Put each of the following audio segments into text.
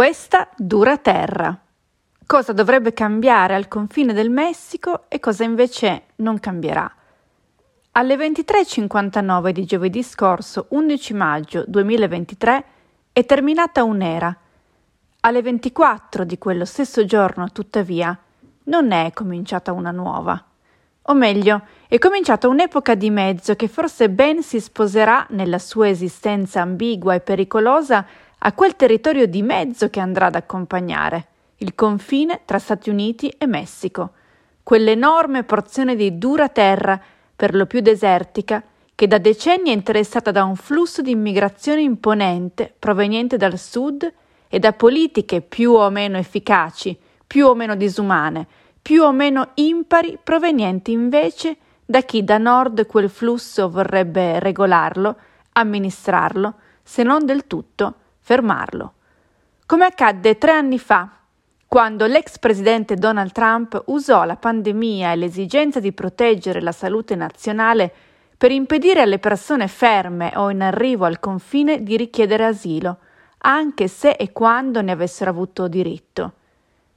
Questa dura terra. Cosa dovrebbe cambiare al confine del Messico e cosa invece non cambierà. Alle 23.59 di giovedì scorso, 11 maggio 2023, è terminata un'era. Alle 24 di quello stesso giorno, tuttavia, non è cominciata una nuova. O meglio, è cominciata un'epoca di mezzo che forse ben si sposerà nella sua esistenza ambigua e pericolosa a quel territorio di mezzo che andrà ad accompagnare, il confine tra Stati Uniti e Messico, quell'enorme porzione di dura terra per lo più desertica, che da decenni è interessata da un flusso di immigrazione imponente proveniente dal sud e da politiche più o meno efficaci, più o meno disumane, più o meno impari provenienti invece da chi da nord quel flusso vorrebbe regolarlo, amministrarlo, se non del tutto fermarlo. Come accadde tre anni fa, quando l'ex presidente Donald Trump usò la pandemia e l'esigenza di proteggere la salute nazionale per impedire alle persone ferme o in arrivo al confine di richiedere asilo, anche se e quando ne avessero avuto diritto.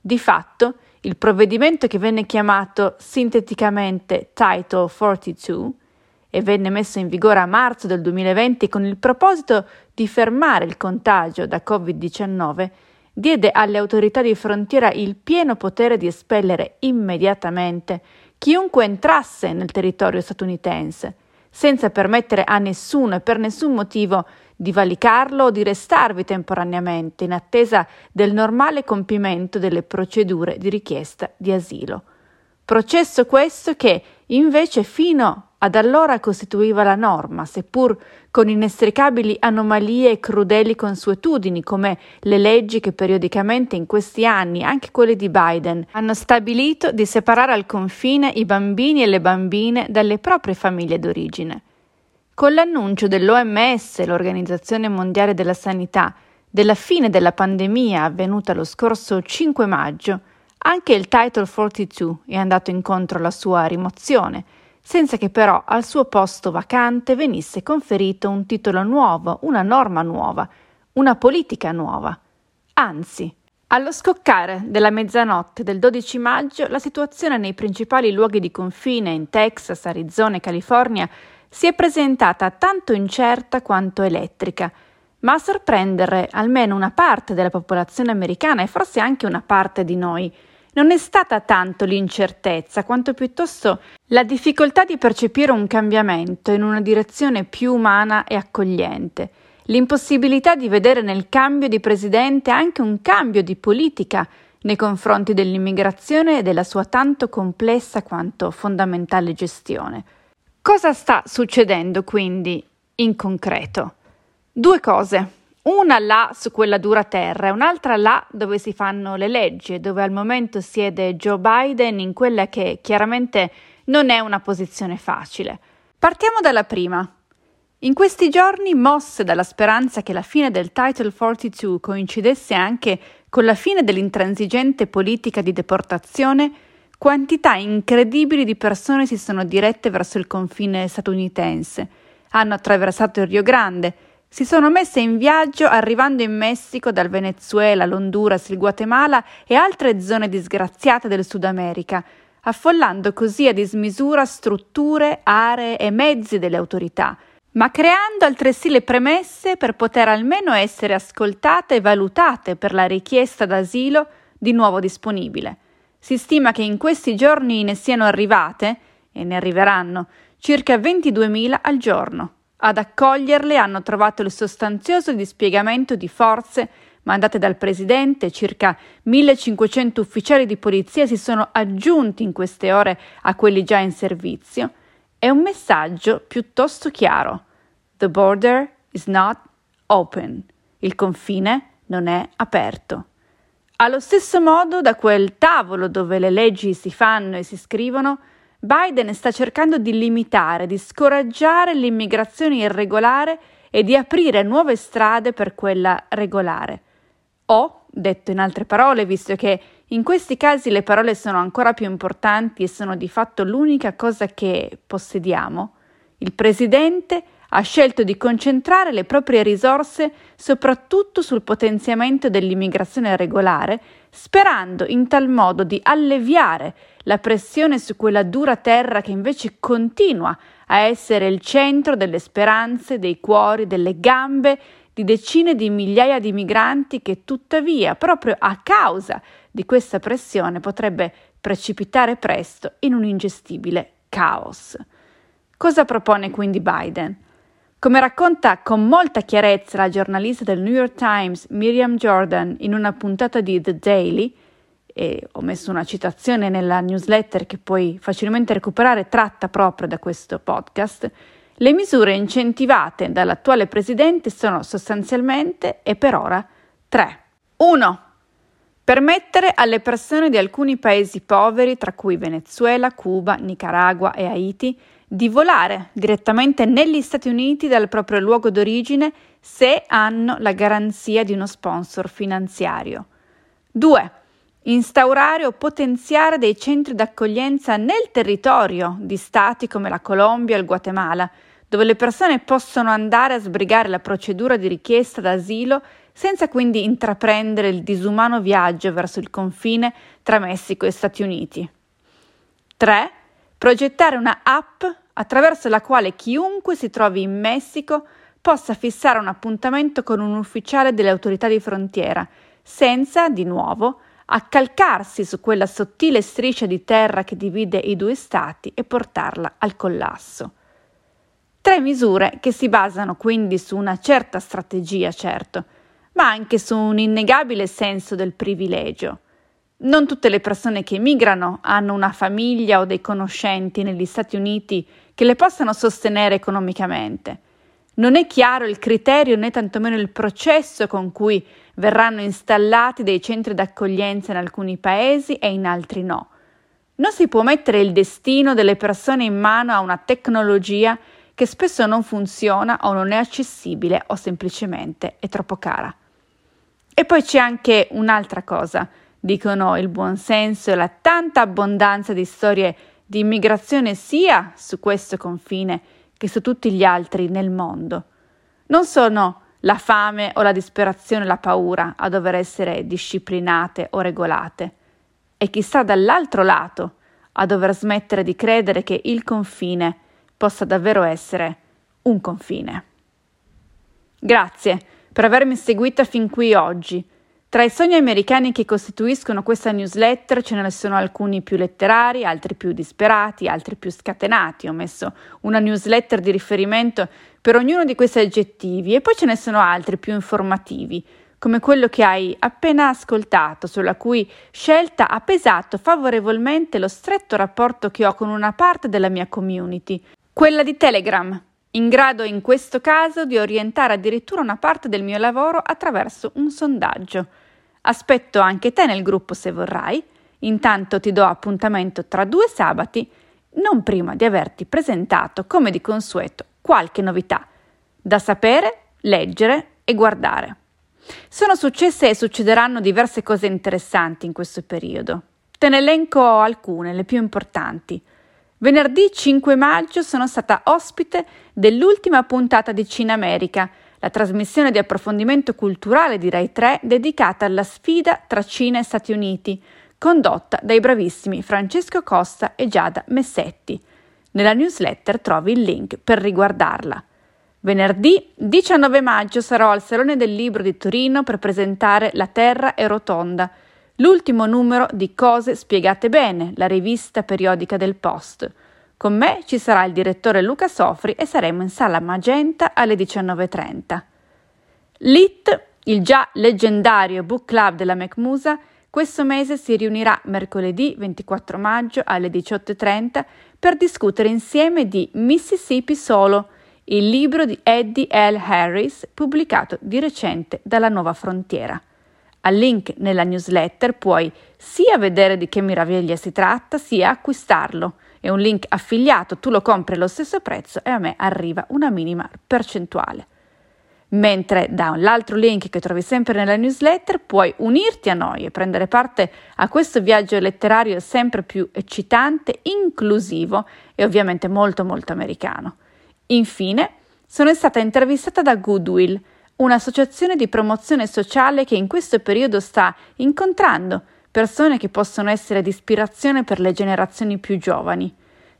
Di fatto, il provvedimento che venne chiamato sinteticamente Title 42 e venne messo in vigore a marzo del 2020 con il proposito di fermare il contagio da Covid-19 diede alle autorità di frontiera il pieno potere di espellere immediatamente chiunque entrasse nel territorio statunitense, senza permettere a nessuno e per nessun motivo di valicarlo o di restarvi temporaneamente in attesa del normale compimento delle procedure di richiesta di asilo. Processo questo che, invece, fino ad allora costituiva la norma, seppur con inestricabili anomalie e crudeli consuetudini, come le leggi che periodicamente in questi anni, anche quelle di Biden, hanno stabilito di separare al confine i bambini e le bambine dalle proprie famiglie d'origine. Con l'annuncio dell'OMS, l'Organizzazione Mondiale della Sanità, della fine della pandemia avvenuta lo scorso 5 maggio, anche il Title 42 è andato incontro alla sua rimozione, senza che però al suo posto vacante venisse conferito un titolo nuovo, una norma nuova, una politica nuova. Anzi, allo scoccare della mezzanotte del 12 maggio, la situazione nei principali luoghi di confine in Texas, Arizona e California si è presentata tanto incerta quanto elettrica, ma a sorprendere almeno una parte della popolazione americana e forse anche una parte di noi non è stata tanto l'incertezza quanto piuttosto la difficoltà di percepire un cambiamento in una direzione più umana e accogliente, l'impossibilità di vedere nel cambio di presidente anche un cambio di politica nei confronti dell'immigrazione e della sua tanto complessa quanto fondamentale gestione. Cosa sta succedendo quindi in concreto? Due cose una là su quella dura terra e un'altra là dove si fanno le leggi dove al momento siede Joe Biden in quella che chiaramente non è una posizione facile. Partiamo dalla prima. In questi giorni, mosse dalla speranza che la fine del Title 42 coincidesse anche con la fine dell'intransigente politica di deportazione, quantità incredibili di persone si sono dirette verso il confine statunitense, hanno attraversato il Rio Grande, si sono messe in viaggio arrivando in Messico dal Venezuela, l'Honduras, il Guatemala e altre zone disgraziate del Sud America, affollando così a dismisura strutture, aree e mezzi delle autorità, ma creando altresì le premesse per poter almeno essere ascoltate e valutate per la richiesta d'asilo di nuovo disponibile. Si stima che in questi giorni ne siano arrivate, e ne arriveranno, circa 22.000 al giorno. Ad accoglierle hanno trovato il sostanzioso dispiegamento di forze mandate dal presidente, circa 1500 ufficiali di polizia si sono aggiunti in queste ore a quelli già in servizio, è un messaggio piuttosto chiaro. The border is not open. Il confine non è aperto. Allo stesso modo, da quel tavolo dove le leggi si fanno e si scrivono, Biden sta cercando di limitare, di scoraggiare l'immigrazione irregolare e di aprire nuove strade per quella regolare. O, detto in altre parole, visto che in questi casi le parole sono ancora più importanti e sono di fatto l'unica cosa che possediamo, il Presidente ha scelto di concentrare le proprie risorse soprattutto sul potenziamento dell'immigrazione regolare, sperando in tal modo di alleviare la pressione su quella dura terra che invece continua a essere il centro delle speranze, dei cuori, delle gambe di decine di migliaia di migranti che tuttavia, proprio a causa di questa pressione, potrebbe precipitare presto in un ingestibile caos. Cosa propone quindi Biden? Come racconta con molta chiarezza la giornalista del New York Times Miriam Jordan in una puntata di The Daily, e ho messo una citazione nella newsletter che puoi facilmente recuperare tratta proprio da questo podcast, le misure incentivate dall'attuale presidente sono sostanzialmente e per ora tre. 1. Permettere alle persone di alcuni paesi poveri, tra cui Venezuela, Cuba, Nicaragua e Haiti, di volare direttamente negli Stati Uniti dal proprio luogo d'origine se hanno la garanzia di uno sponsor finanziario. 2. Instaurare o potenziare dei centri d'accoglienza nel territorio di stati come la Colombia e il Guatemala, dove le persone possono andare a sbrigare la procedura di richiesta d'asilo senza quindi intraprendere il disumano viaggio verso il confine tra Messico e Stati Uniti. 3 progettare una app attraverso la quale chiunque si trovi in Messico possa fissare un appuntamento con un ufficiale delle autorità di frontiera, senza, di nuovo, accalcarsi su quella sottile striscia di terra che divide i due stati e portarla al collasso. Tre misure che si basano quindi su una certa strategia, certo, ma anche su un innegabile senso del privilegio. Non tutte le persone che migrano hanno una famiglia o dei conoscenti negli Stati Uniti che le possano sostenere economicamente. Non è chiaro il criterio né tantomeno il processo con cui verranno installati dei centri d'accoglienza in alcuni paesi e in altri no. Non si può mettere il destino delle persone in mano a una tecnologia che spesso non funziona o non è accessibile o semplicemente è troppo cara. E poi c'è anche un'altra cosa dicono il buonsenso e la tanta abbondanza di storie di immigrazione sia su questo confine che su tutti gli altri nel mondo. Non sono la fame o la disperazione o la paura a dover essere disciplinate o regolate. È chi sta dall'altro lato a dover smettere di credere che il confine possa davvero essere un confine. Grazie per avermi seguita fin qui oggi. Tra i sogni americani che costituiscono questa newsletter ce ne sono alcuni più letterari, altri più disperati, altri più scatenati. Ho messo una newsletter di riferimento per ognuno di questi aggettivi e poi ce ne sono altri più informativi, come quello che hai appena ascoltato, sulla cui scelta ha pesato favorevolmente lo stretto rapporto che ho con una parte della mia community, quella di Telegram, in grado in questo caso di orientare addirittura una parte del mio lavoro attraverso un sondaggio. Aspetto anche te nel gruppo se vorrai, intanto ti do appuntamento tra due sabati, non prima di averti presentato, come di consueto, qualche novità da sapere, leggere e guardare. Sono successe e succederanno diverse cose interessanti in questo periodo. Te ne elenco alcune, le più importanti. Venerdì 5 maggio sono stata ospite dell'ultima puntata di Cina America, la trasmissione di approfondimento culturale di Rai 3 dedicata alla sfida tra Cina e Stati Uniti, condotta dai bravissimi Francesco Costa e Giada Messetti. Nella newsletter trovi il link per riguardarla. Venerdì 19 maggio sarò al Salone del Libro di Torino per presentare La Terra è rotonda, l'ultimo numero di Cose spiegate bene, la rivista periodica del Post. Con me ci sarà il direttore Luca Sofri e saremo in sala Magenta alle 19.30. L'IT, il già leggendario book club della McMusa, questo mese si riunirà mercoledì 24 maggio alle 18.30 per discutere insieme di Mississippi Solo, il libro di Eddie L. Harris pubblicato di recente dalla Nuova Frontiera. Al link nella newsletter puoi sia vedere di che meraviglia si tratta, sia acquistarlo. È un link affiliato, tu lo compri allo stesso prezzo e a me arriva una minima percentuale. Mentre da l'altro link che trovi sempre nella newsletter puoi unirti a noi e prendere parte a questo viaggio letterario sempre più eccitante, inclusivo e ovviamente molto molto americano. Infine, Sono stata intervistata da Goodwill, un'associazione di promozione sociale che in questo periodo sta incontrando persone che possono essere di ispirazione per le generazioni più giovani.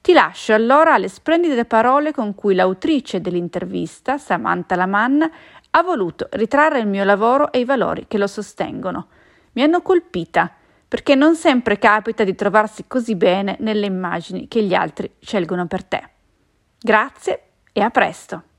Ti lascio allora alle splendide parole con cui l'autrice dell'intervista, Samantha Lamanna, ha voluto ritrarre il mio lavoro e i valori che lo sostengono. Mi hanno colpita, perché non sempre capita di trovarsi così bene nelle immagini che gli altri scelgono per te. Grazie e a presto!